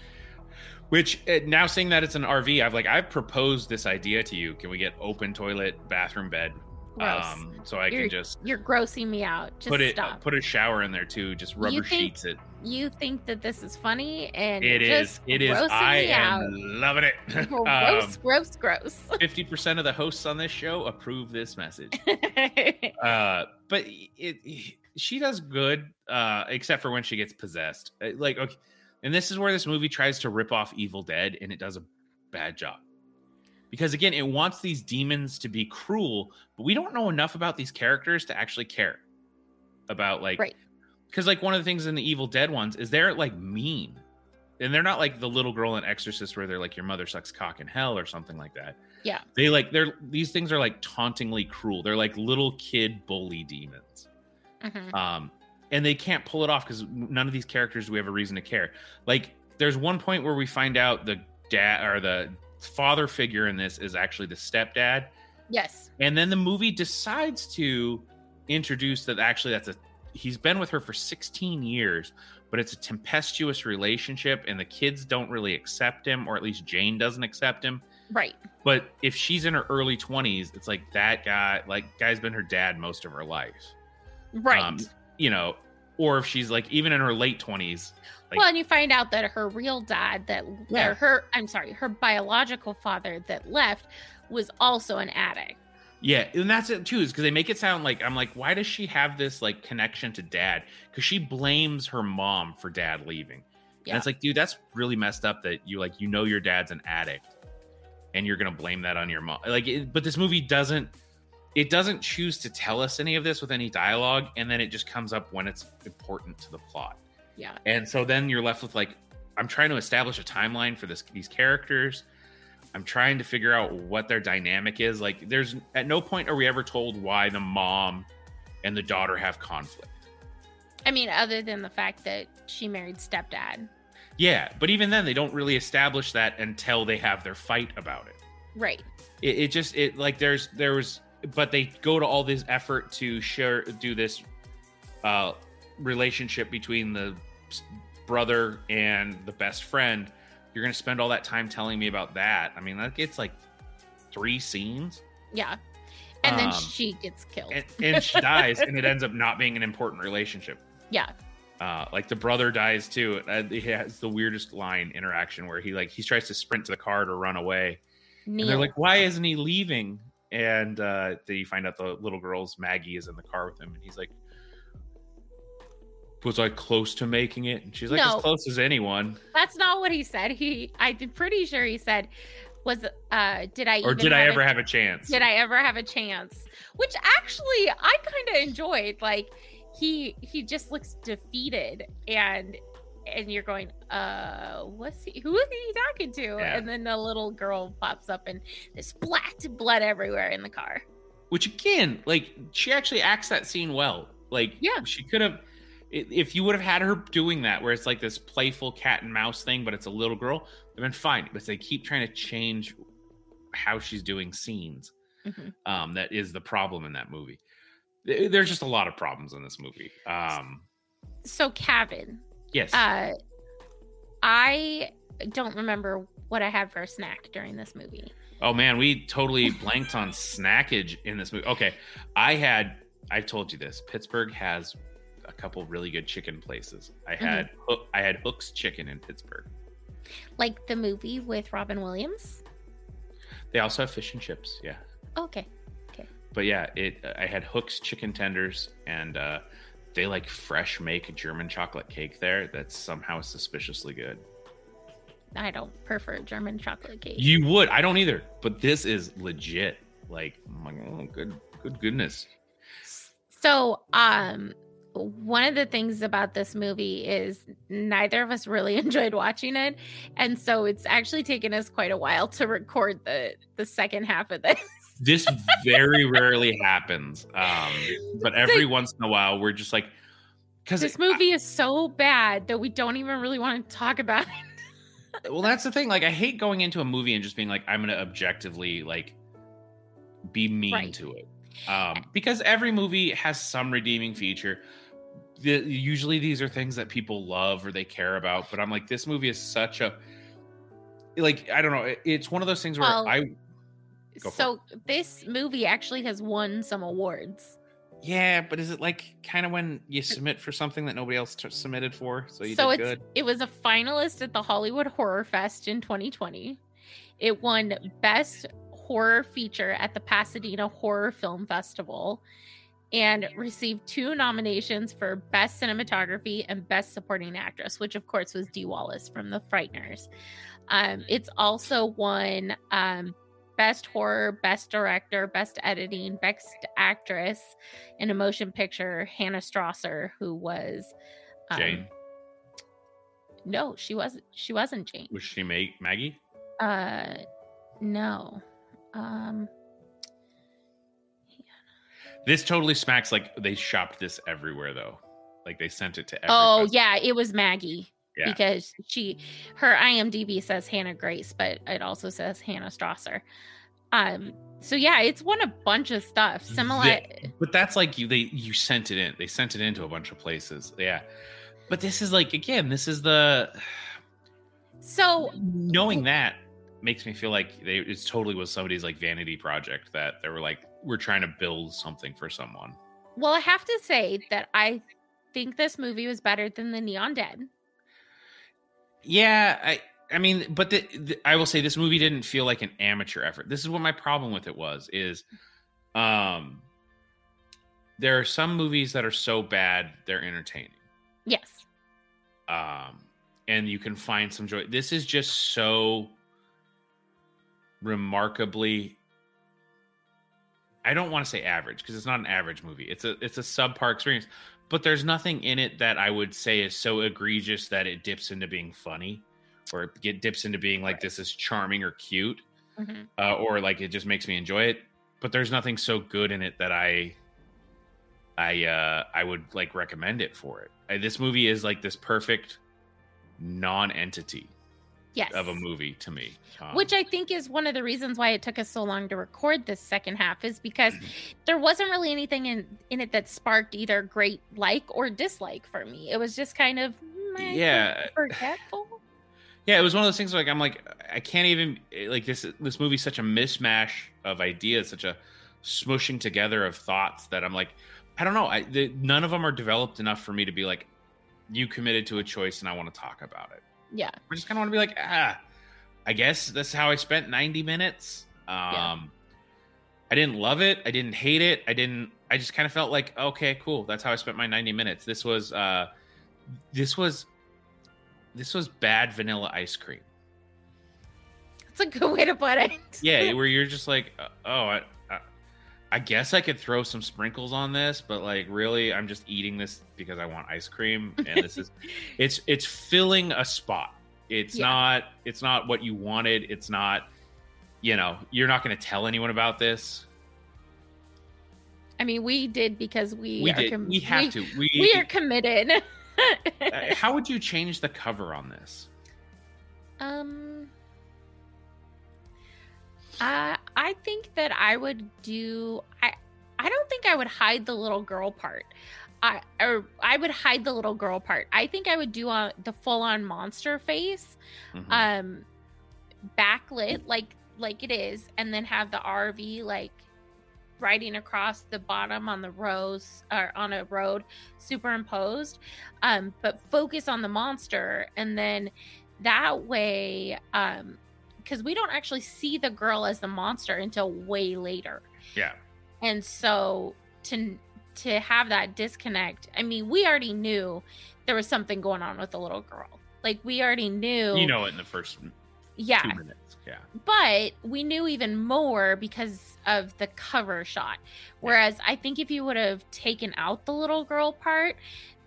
Which uh, now seeing that it's an RV, I've like I've proposed this idea to you. Can we get open toilet, bathroom bed? Gross. Um, so I You're- can just You're grossing me out. Just put it stop. put a shower in there too. Just rubber think sheets it. you think that this is funny and It is. It is. I am out. loving it. Gross, gross, gross. Fifty percent of the hosts on this show approve this message. uh, but it, she does good, uh, except for when she gets possessed. Uh, Like, okay, and this is where this movie tries to rip off Evil Dead, and it does a bad job. Because again, it wants these demons to be cruel, but we don't know enough about these characters to actually care about like Right. because like one of the things in the Evil Dead ones is they're like mean. And they're not like the little girl in Exorcist where they're like your mother sucks cock in hell or something like that. Yeah. They like they're these things are like tauntingly cruel. They're like little kid bully demons. Mhm. Um and they can't pull it off because none of these characters do we have a reason to care. Like there's one point where we find out the dad or the father figure in this is actually the stepdad Yes. And then the movie decides to introduce that actually that's a he's been with her for 16 years, but it's a tempestuous relationship and the kids don't really accept him or at least Jane doesn't accept him. Right. But if she's in her early 20s, it's like that guy like guy's been her dad most of her life. Right. Um, you know, or if she's like even in her late 20s, like well, and you find out that her real dad that Yeah. or her I'm sorry, her biological father that left was also an addict. Yeah, and that's it too, is because they make it sound like I'm like, why does she have this like connection to dad? Because she blames her mom for dad leaving. Yeah. And it's like, dude, that's really messed up that you like you know your dad's an addict and you're gonna blame that on your mom. Like, it, but this movie doesn't it doesn't choose to tell us any of this with any dialogue, and then it just comes up when it's important to the plot. Yeah. And so then you're left with like, I'm trying to establish a timeline for this these characters. I'm trying to figure out what their dynamic is. Like, there's at no point are we ever told why the mom and the daughter have conflict. I mean, other than the fact that she married stepdad. Yeah, but even then, they don't really establish that until they have their fight about it. Right. It, it just it like there's there was, but they go to all this effort to share do this uh relationship between the brother and the best friend. You're gonna spend all that time telling me about that. I mean, that gets like three scenes, Yeah. And then Um, she gets killed. and, and she dies, and it ends up not being an important relationship. yeah. Uh, like the brother dies too. He has the weirdest line interaction where he like he tries to sprint to the car to run away, and they're like, "Why isn't he leaving?" And uh, they find out the little girl's Maggie is in the car with him, and he's like, "Was I close to making it?" And she's like, No. "As close as anyone." That's not what he said. He I'm pretty sure he said was uh did I Or did I ever a, have a chance? did I ever have a chance? Which actually I kind of enjoyed. Like he he just looks defeated and and you're going, uh, what's he? Who is he talking to? Yeah. And then the little girl pops up and there's splat blood everywhere in the car. Which again, like she actually acts that scene well. Like, Yeah. she could have. If you would have had her doing that, where it's like this playful cat and mouse thing, but it's a little girl, they've been fine. But they keep trying to change how she's doing scenes. Mhm. Um, that is the problem in that movie. There's just a lot of problems in this movie. Um, So Kevin, yes, uh, I don't remember what I had for a snack during this movie. Oh man, we totally blanked on snackage in this movie. Okay, I had I've told you this. Pittsburgh has a couple really good chicken places. I had Hook, I had Hook's Chicken in Pittsburgh. Like the movie with Robin Williams. They also have fish and chips. Yeah, Okay. Okay. but yeah, it I had Hook's chicken tenders and uh, they like fresh make German chocolate cake there. That's somehow suspiciously good. I don't prefer German chocolate cake. You would. I don't either. But this is legit. Like, I'm like, oh, good, good goodness. So, um, one of the things about this movie is neither of us really enjoyed watching it, and so it's actually taken us quite a while to record the the second half of this. This very rarely happens um but every once in a while we're just like because This movie is so bad that we don't even really want to talk about it. well that's the thing like i hate going into a movie and just being like i'm gonna objectively like be mean Right. to it um because every movie has some redeeming feature the, usually these are things that people love or they care about but i'm like this movie is such a like i don't know it- it's one of those things where Well, i Go So this movie actually has won some awards. yeah but is it like kind of when you submit for something that nobody else t- submitted for so you so did it's good it was a finalist at the Hollywood Horror Fest in 2020. It won Best Horror Feature at the Pasadena Horror Film Festival and received two nominations for Best Cinematography and Best Supporting Actress, which of course was Dee Wallace from The Frighteners. Um, it's also won um, Best Horror, Best Director, Best Editing, Best Actress in a Motion Picture. Hannah Strasser, who was um, jane no, she wasn't. She wasn't Jane. was she make maggie Uh, no. Um, This totally smacks like they shopped this everywhere though. Like they sent it to every oh festival. yeah, it was Maggie Yeah. because she her IMDb says Hannah Grace, but it also says Hannah Strasser. Um, so yeah, it's won a bunch of stuff. Similar, but that's like you they you sent it in. They sent it into a bunch of places. Yeah. But this is like again, this is the so knowing that makes me feel like they it totally was somebody's like vanity project that they were like we're trying to build something for someone. well, I have to say that I think this movie was better than the Neon Dead. Yeah, I I mean, but the, the, I will say this movie didn't feel like an amateur effort. This is what my problem with it was is um there are some movies that are so bad they're entertaining. Yes. Um and you can find some joy. This is just so remarkably I don't want to say average because it's not an average movie. It's a it's a subpar experience, but there's nothing in it that I would say is so egregious that it dips into being funny or it get dips into being like Right. this is charming or cute Mhm. uh, or like it just makes me enjoy it. But there's nothing so good in it that I I uh I would like recommend it for it. Uh, this movie is like this perfect non-entity Yes. of a movie to me. Um, Which I think is one of the reasons why it took us so long to record this second half is because there wasn't really anything in in it that sparked either great like or dislike for me. It was just kind of mm, Yeah. forgetful. yeah, it was one of those things like I'm like I can't even like this this movie's such a mishmash of ideas, such a smushing together of thoughts that I'm like I don't know. I the, none of them are developed enough for me to be like you committed to a choice and I want to talk about it. Yeah. I just kind of want to be like, ah, I guess that's how I spent 90 minutes. Um, Yeah. I didn't love it. I didn't hate it. I didn't, I just kind of felt like, okay, cool. That's how I spent my 90 minutes. This was, uh, this was, this was bad vanilla ice cream. That's a good way to put it. Yeah. where you're just like, oh, I, I, guess I could throw some sprinkles on this, but like, really, I'm just eating this because I want ice cream. And this is, it's, it's filling a spot. It's Yeah. not, it's not what you wanted. It's not, you know, you're not going to tell anyone about this. I mean, we did because we We did. com- we have we, to. We, we are committed. uh, how would you change the cover on this? Um, I I think that I would do. I I don't think I would hide the little girl part. I or I would hide the little girl part. I think I would do uh, the full on monster face, Mhm. um, backlit like like it is, and then have the RV like riding across the bottom on the rows or on a road superimposed um but focus on the monster and then that way um because we don't actually see the girl as the monster until way later yeah. and so to to have that disconnect i mean we already knew there was something going on with the little girl like we already knew You know it in the first yeah two minutes. Yeah. but we knew even more because of the cover shot whereas i think if you would have taken out the little girl part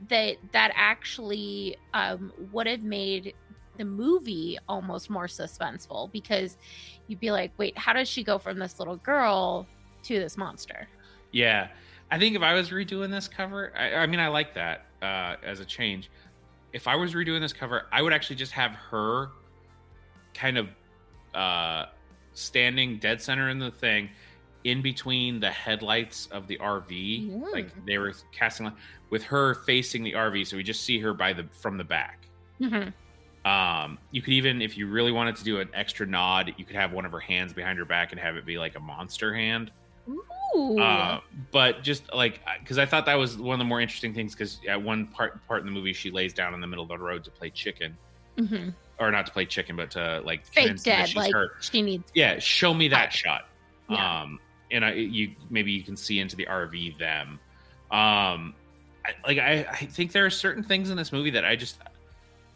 that that actually um, would have made the movie almost more suspenseful because you'd be like wait how does she go from this little girl to this monster Yeah, I think if I was redoing this cover, I, I mean, I like that uh, as a change. If I was redoing this cover, I would actually just have her kind of uh, standing dead center in the thing, in between the headlights of the RV, Mm. like they were casting, with her facing the RV, so we just see her by the from the back. Mhm. Um, you could even, if you really wanted to do an extra nod, you could have one of her hands behind her back and have it be like a monster hand. Ooh. Uh, but just like because I thought that was one of the more interesting things because at one part part in the movie she lays down in the middle of the road to play chicken Mhm. or not to play chicken but to like fake dead like hurt. she needs Yeah, show me that shot. Yeah. Um, and I you maybe you can see into the RV them. Um, I, like I I think there are certain things in this movie that I just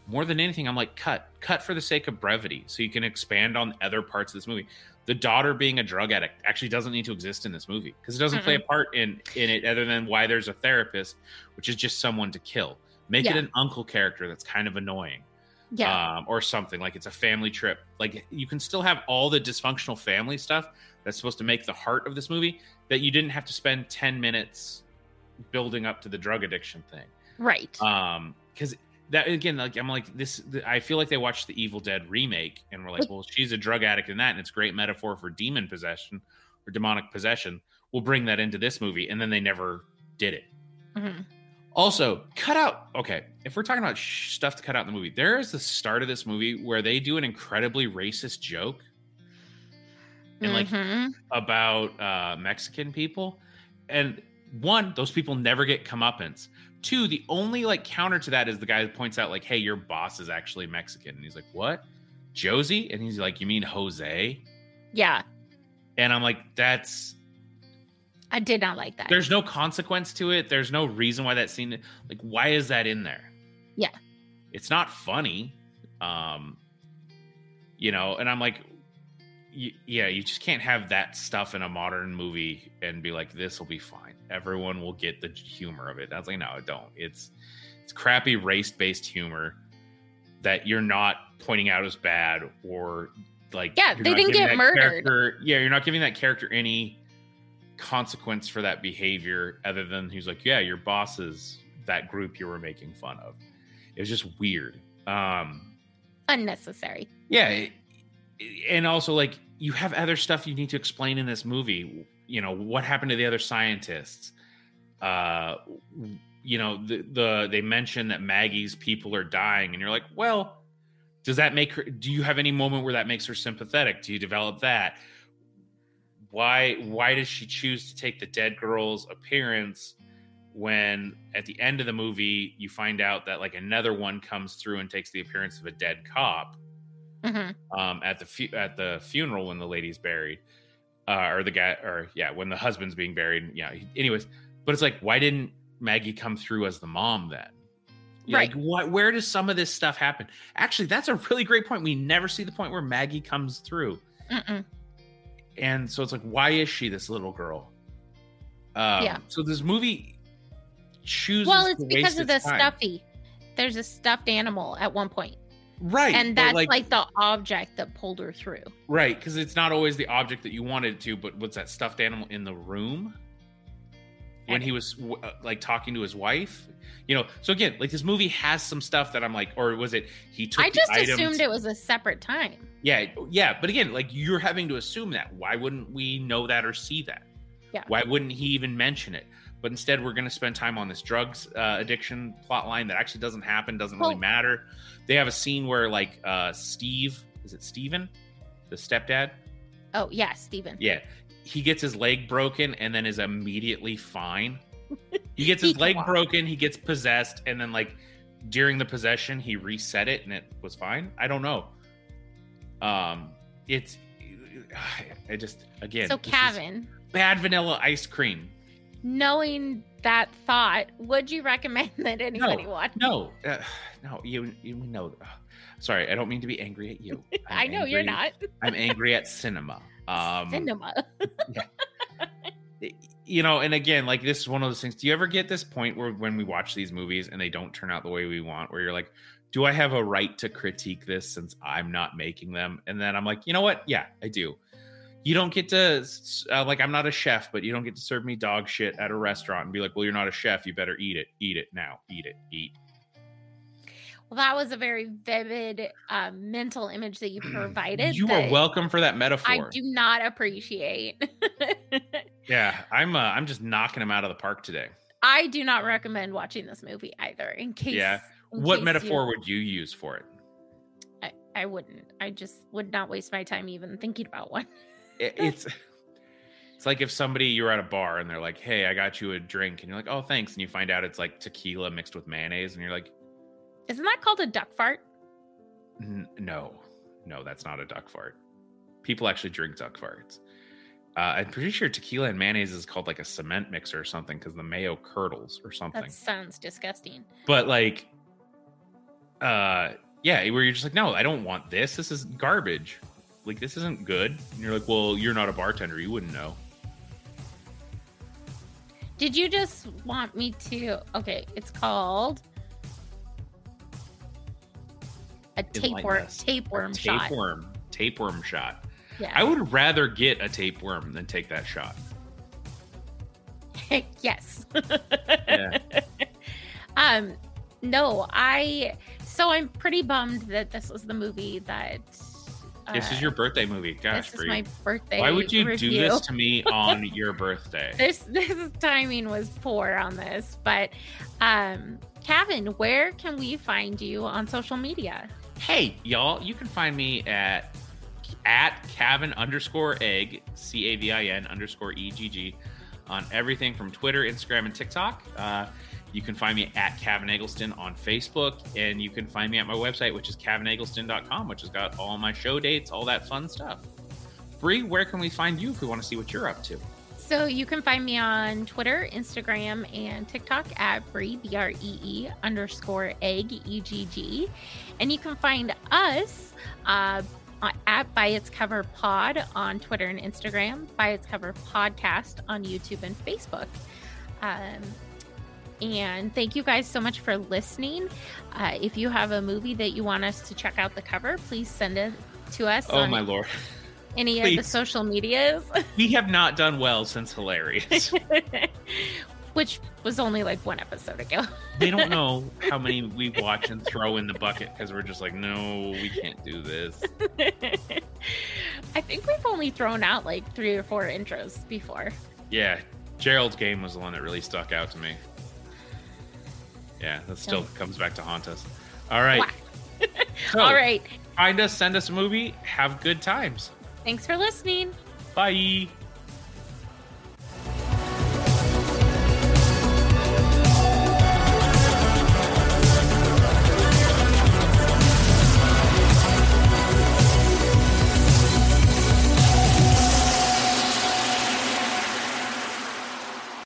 more than anything I'm like cut cut for the sake of brevity so you can expand on other parts of this movie. The daughter being a drug addict actually doesn't need to exist in this movie because it doesn't play a part in in it other than why there's a therapist, which is just someone to kill. Make it an uncle character that's kind of annoying yeah um, or something like it's a family trip. Like you can still have all the dysfunctional family stuff that's supposed to make the heart of this movie that you didn't have to spend 10 minutes building up to the drug addiction thing. right Um, because that again, like I'm like this. I feel like they watched the Evil Dead remake and we're like, well, she's a drug addict in that, and it's a great metaphor for demon possession or demonic possession. We'll bring that into this movie, and then they never did it. Mhm. Also, cut out. Okay, if we're talking about sh- stuff to cut out in the movie, there is the start of this movie where they do an incredibly racist joke and like Mhm. about uh, Mexican people, and one, those people never get comeuppance. Two, the only like counter to that is the guy who points out like, "Hey, your boss is actually Mexican," and he's like, "What, Josie?" And he's like, "You mean Jose?" yeah, And I'm like, "That's I did not like that. there's no consequence to it. There's no reason why that scene like why is that in there? Yeah. It's not funny. Um you know, and I'm like y- yeah, you just can't have that stuff in a modern movie and be like this will be fine. Everyone will get the humor of it. I was like no, don't. It's it's crappy race-based humor that you're not pointing out as bad or like Yeah, they didn't get murdered. yeah, you're not giving that character any consequence for that behavior other than he's like, yeah, your boss is that group you were making fun of. It was just weird. Um, Unnecessary. yeah, it- and also like you have other stuff you need to explain in this movie. You know what happened to the other scientists. Uh, you know the the they mention that Maggie's people are dying, and you're like, well, does that make her? Do you have any moment where that makes her sympathetic? Do you develop that? Why why does she choose to take the dead girl's appearance when at the end of the movie you find out that like another one comes through and takes the appearance of a dead cop? Hmm um, at the fu- at the funeral when the lady's buried, uh, or the guy, or yeah, when the husband's being buried. Yeah. Anyways, but it's like, why didn't Maggie come through as the mom then? Like, Right. what? Where does some of this stuff happen? Actually, that's a really great point. We never see the point where Maggie comes through, Mm-mm. and so it's like, why is she this little girl? Um, Yeah. So this movie chooses. Well, it's because of the time. stuffy. There's a stuffed animal at one point, right? and that's like, the object that pulled her through. Right, because it's not always the object that you wanted to, but what's that stuffed animal in the room when he was uh, like talking to his wife? You know, so again, like this movie has some stuff that I'm like, or was it he took? I just assumed it was a separate time. Yeah, yeah, but again, like you're having to assume that. Why wouldn't we know that or see that? Yeah. Why wouldn't he even mention it? But instead, we're going to spend time on this drugs uh, addiction plot line that actually doesn't happen, doesn't really matter. They have a scene where like uh, Steve, is it Steven, the stepdad? Oh yeah, Steven. Yeah. He gets his leg broken and then is immediately fine. He gets his can leg broken, he gets possessed, and then like during the possession, he reset it and it was fine. I don't know. Um it's I just again so Kevin, bad vanilla ice cream. Knowing that thought, would you recommend that anybody watch? No, uh, no, you you know. uh, sorry, I don't mean to be angry at you. I know you're not. I'm angry at cinema. Um, Cinema. you know, and again, like this is one of those things. Do you ever get this point where when we watch these movies and they don't turn out the way we want, where you're like, do I have a right to critique this since I'm not making them? And then I'm like, you know what? Yeah, I do. You don't get to, uh, like, I'm not a chef, but you don't get to serve me dog shit at a restaurant and be like, well, you're not a chef. You better eat it. Eat it now. Eat it. Eat. Well, that was a very vivid uh, mental image that you provided. You are welcome for that metaphor. I do not appreciate. Yeah, I'm. Uh, I'm just knocking him out of the park today. I do not recommend watching this movie either. In case, Yeah. in What case metaphor you- would you use for it? I, I wouldn't. I just would not waste my time even thinking about one. it, it's it's like if somebody you're at a bar and they're like, "Hey, I got you a drink," and you're like, "Oh, thanks," and you find out it's like tequila mixed with mayonnaise, and you're like, Isn't that called a duck fart? N- "No, no, that's not a duck fart." People actually drink duck farts. Uh, I'm pretty sure tequila and mayonnaise is called like a cement mixer or something because the mayo curdles or something. That sounds disgusting. But like, uh, yeah, where you're just like, "No, I don't want this. This is garbage. Like, this isn't good." And you're like, "Well, you're not a bartender. You wouldn't know." Did you just want me to? Okay, it's called a tapeworm tapeworm shot. tapeworm tapeworm shot. Yeah. I would rather get a tapeworm than take that shot. yes. Yeah. um, no, I so I'm pretty bummed that this was the movie that this is your birthday movie. Gosh, this is my birthday. Why would you do this to me on your birthday? this this timing was poor on this, but um Kevin, where can we find you on social media? Hey, y'all, you can find me at at Cavin underscore egg, C A V I N underscore E G G, on everything from Twitter, Instagram, and TikTok. Uh, you can find me at Kevin Eggleston on Facebook, and you can find me at my website, which is kevineggleston.com, which has got all my show dates, all that fun stuff. Bree, where can we find you if we want to see what you're up to? So you can find me on Twitter, Instagram, and TikTok at Bree B R E E underscore egg E G G, and you can find us uh, at By Its Cover Pod on Twitter and Instagram, By Its Cover Podcast on YouTube and Facebook. Um, and thank you guys so much for listening. Uh, if you have a movie that you want us to check out the cover, please send it to us Oh my lord, any of the social medias. we have not done well since hilarious. which was only like one episode ago. they don't know how many we watch and throw in the bucket because we're just like, no, we can't do this. I think we've only thrown out like three or four intros before. Yeah, Gerald's game was the one that really stuck out to me. Yeah, that still comes back to haunt us. All right. Wow. So, All right. Find us, send us a movie, have good times. Thanks for listening. Bye.